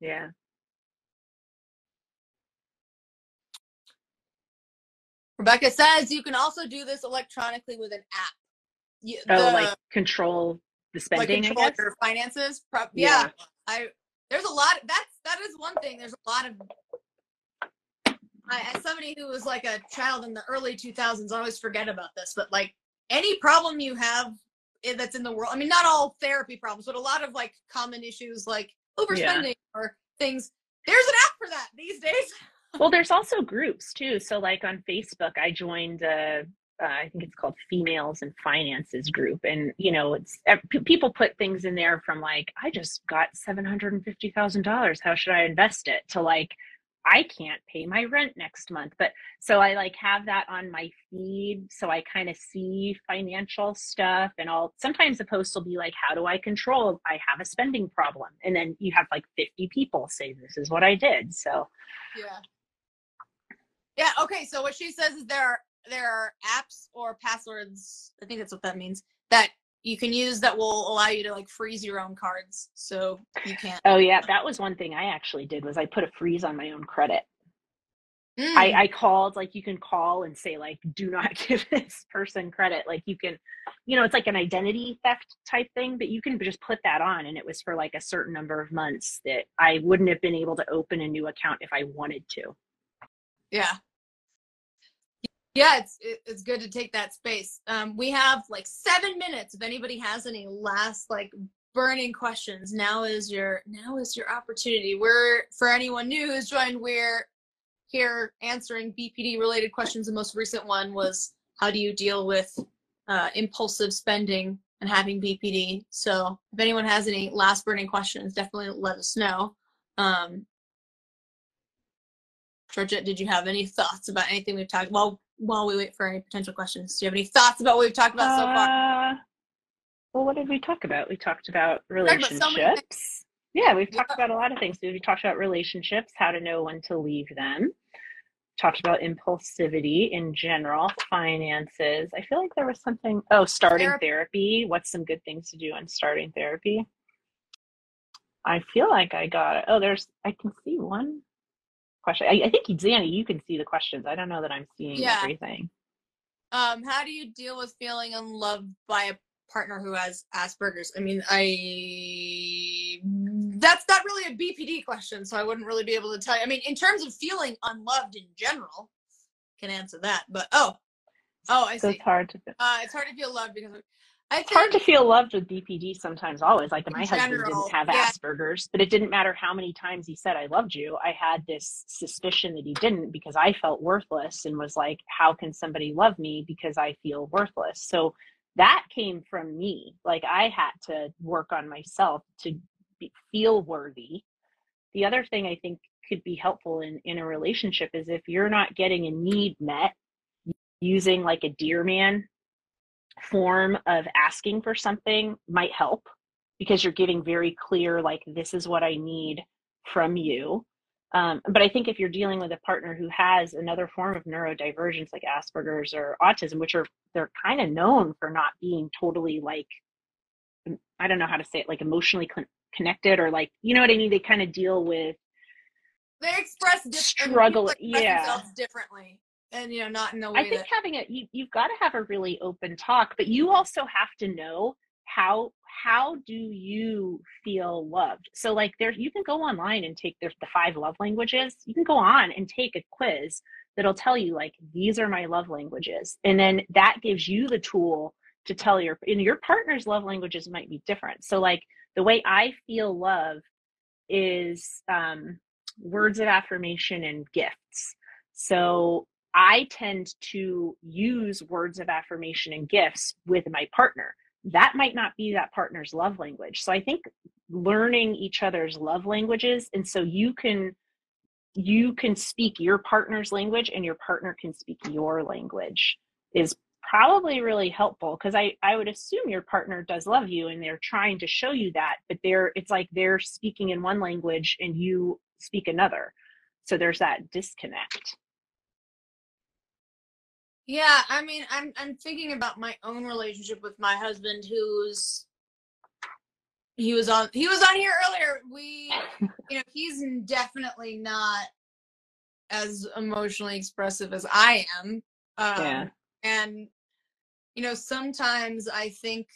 yeah. Rebecca says you can also do this electronically with an app. You, Oh, the- like control the like spending. I control your finances. Pro- Yeah. yeah. I there's a lot. That's that is one thing. There's a lot of. I, as somebody who was like a child in the early 2000s, I always forget about this. But like any problem you have eh, that's in the world, I mean, not all therapy problems, but a lot of like common issues like overspending or things. There's an app for that these days. [laughs] well there's also groups too so like on facebook i joined a uh, I think it's called Females and Finances group, and you know, it's people put things in there from like, I just got seven hundred and fifty thousand dollars. How should I invest it? To like, I can't pay my rent next month. But so I like have that on my feed. So I kind of see financial stuff and I'll sometimes the post will be like, how do I control? I have a spending problem. And then you have like 50 people say, this is what I did. So, yeah. Yeah. Okay. So what she says is there are, there are apps or passwords. I think that's what that means that you can use that will allow you to like freeze your own cards so you can't oh yeah that was one thing i actually did was i put a freeze on my own credit mm. I, I called like you can call and say like do not [laughs] give this person credit like you can you know it's like an identity theft type thing but you can just put that on and it was for like a certain number of months that i wouldn't have been able to open a new account if i wanted to yeah yeah, it's it's good to take that space. Um, we have like seven minutes. If anybody has any last like burning questions, now is your now is your opportunity. We're for anyone new who's joined, we're here answering BPD related questions. The most recent one was how do you deal with uh, impulsive spending and having BPD. So if anyone has any last burning questions, definitely let us know. Um, Georgette, did you have any thoughts about anything we've talked? Well, while we wait for any potential questions, do you have any thoughts about what we've talked about so far? Uh, well, what did we talk about? We talked about relationships. Talked about so yeah, we've talked yeah. about a lot of things. We talked about relationships, how to know when to leave them. Talked about impulsivity in general, finances. I feel like there was something. Oh, starting therapy. therapy. What's some good things to do on starting therapy? I feel like I got it. Oh, there's. I can see one question. I, I think Xannie, you can see the questions. I don't know that I'm seeing yeah. everything. Um, how do you deal with feeling unloved by a partner who has Asperger's? I mean, I that's not really a BPD question, so I wouldn't really be able to tell you. I mean, in terms of feeling unloved in general, can answer that. But oh, oh, I see. it's hard to. Uh, it's hard to feel loved because it's hard to feel loved with BPD sometimes, always. Like my husband didn't have yeah. Asperger's, but it didn't matter how many times he said, I loved you. I had this suspicion that he didn't because I felt worthless and was like, how can somebody love me because I feel worthless? So that came from me. Like I had to work on myself to be, feel worthy. The other thing I think could be helpful in, in a relationship is if you're not getting a need met, using like a dear man form of asking for something might help because you're giving very clear like this is what i need from you. Um, but i think if you're dealing with a partner who has another form of neurodivergence like asperger's or autism which are they're kind of known for not being totally like i don't know how to say it like emotionally con- connected or like you know what i mean? They kind of deal with they express struggle yeah. differently and you know not in a way i think that... having a you, you've got to have a really open talk but you also have to know how how do you feel loved? So like there you can go online and take there's the five love languages. You can go on and take a quiz that'll tell you like these are my love languages and then that gives you the tool to tell your and your partner's love languages might be different. So like the way i feel love is um words of affirmation and gifts. So I tend to use words of affirmation and gifts with my partner. That might not be that partner's love language. So I think learning each other's love languages and so you can you can speak your partner's language and your partner can speak your language is probably really helpful because I, I would assume your partner does love you and they're trying to show you that but they're it's like they're speaking in one language and you speak another so there's that disconnect yeah, I mean, I'm I'm thinking about my own relationship with my husband, who's he was on he was on here earlier. We, you know, he's definitely not as emotionally expressive as I am. Um, yeah. And you know, sometimes I think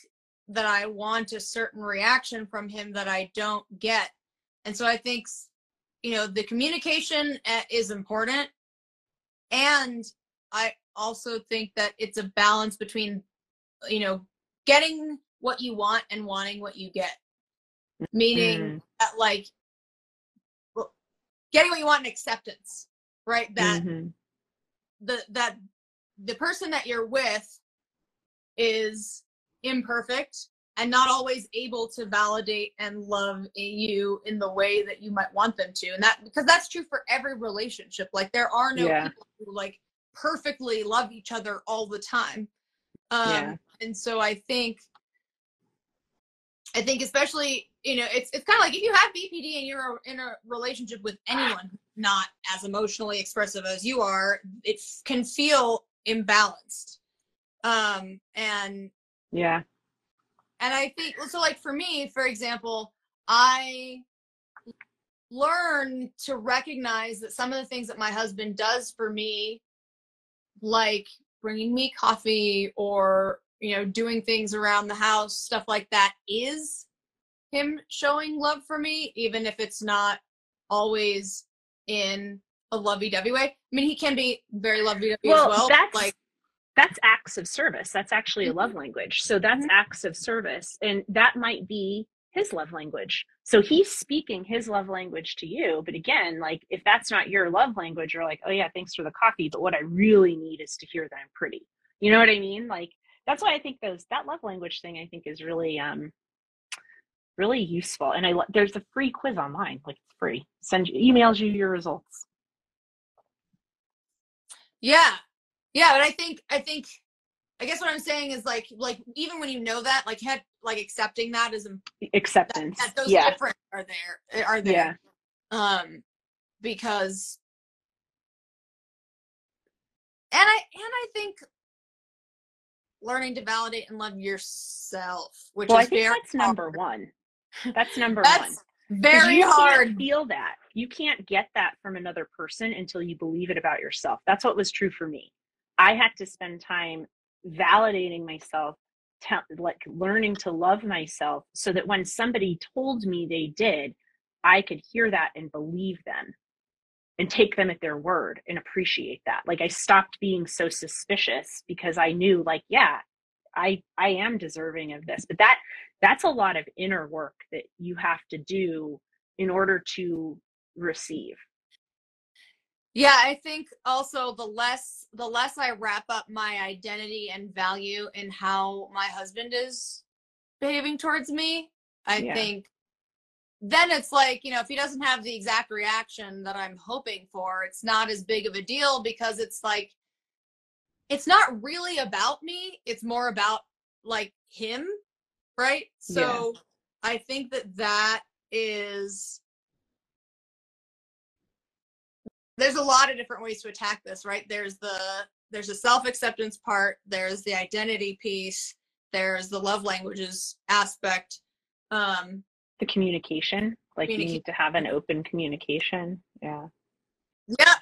that I want a certain reaction from him that I don't get, and so I think, you know, the communication eh, is important, and I also think that it's a balance between, you know, getting what you want and wanting what you get. Meaning mm. that, like, getting what you want and acceptance, right? That mm-hmm. the that the person that you're with is imperfect and not always able to validate and love you in the way that you might want them to and that because that's true for every relationship like there are no Yeah. people who like perfectly love each other all the time um Yeah. and so i think i think especially you know it's it's kind of like if you have bpd and you're in a relationship with anyone not as emotionally expressive as you are it can feel imbalanced um and Yeah. and I think so like for me, for example, I learn to recognize that some of the things that my husband does for me like bringing me coffee or you know doing things around the house stuff like that is him showing love for me even if it's not always in a lovey-dovey way i mean he can be very lovey-dovey Well, as well that's like that's acts of service. That's actually a love Mm-hmm. language. So that's acts of service. And that might be his love language. So he's speaking his love language to you. But again, like if that's not your love language, you're like, oh yeah, thanks for the coffee. But what I really need is to hear that I'm pretty. You know what I mean? Like that's why I think those that love language thing I think is really um really useful. And I there's a free quiz online. Like it's free. Send you emails you your results. Yeah. Yeah, but I think I think I guess what I'm saying is like like even when you know that, like had like accepting that is im- that, Acceptance. that those yeah. different are there are there. Yeah. Um because and I and I think learning to validate and love yourself, which Well, is I think that's number one. That's number one. Very hard. feel that. You can't get that from another person until you believe it about yourself. That's what was true for me. I had to spend time validating myself, like learning to love myself, so that when somebody told me they did, I could hear that and believe them and take them at their word and appreciate that. Like I stopped being so suspicious because I knew like, yeah, I I am deserving of this. But that that's a lot of inner work that you have to do in order to receive. Yeah, I think also the less the less I wrap up my identity and value in how my husband is behaving towards me, I Yeah. think then it's like, you know, if he doesn't have the exact reaction that I'm hoping for, it's not as big of a deal because it's like it's not really about me, it's more about like him, right? So I think that that is there's a lot of different ways to attack this right there's the there's a self-acceptance part there's the identity piece there's the love languages aspect um The communication, like you need to have an open communication. Yeah. yeah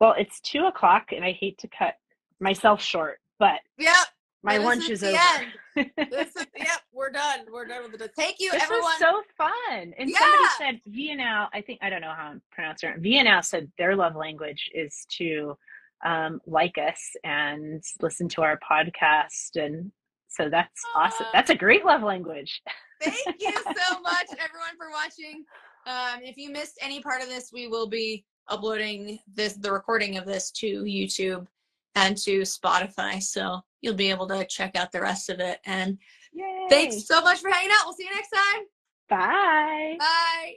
Well, it's two o'clock and I hate to cut myself short, but yeah my this lunch is is the over. this is [laughs] yep we're done we're done with it thank you This everyone was so fun. And Yeah. somebody said Vienna, I think I don't know how I'm pronouncing it. Vienna said their love language is to um, like us and listen to our podcast. And so that's awesome. That's a great love language. [laughs] thank you so much everyone for watching um if you missed any part of this we will be uploading this the recording of this to youtube and to spotify so you'll be able to check out the rest of it and Yay. thanks so much for hanging out we'll see you next time Bye. bye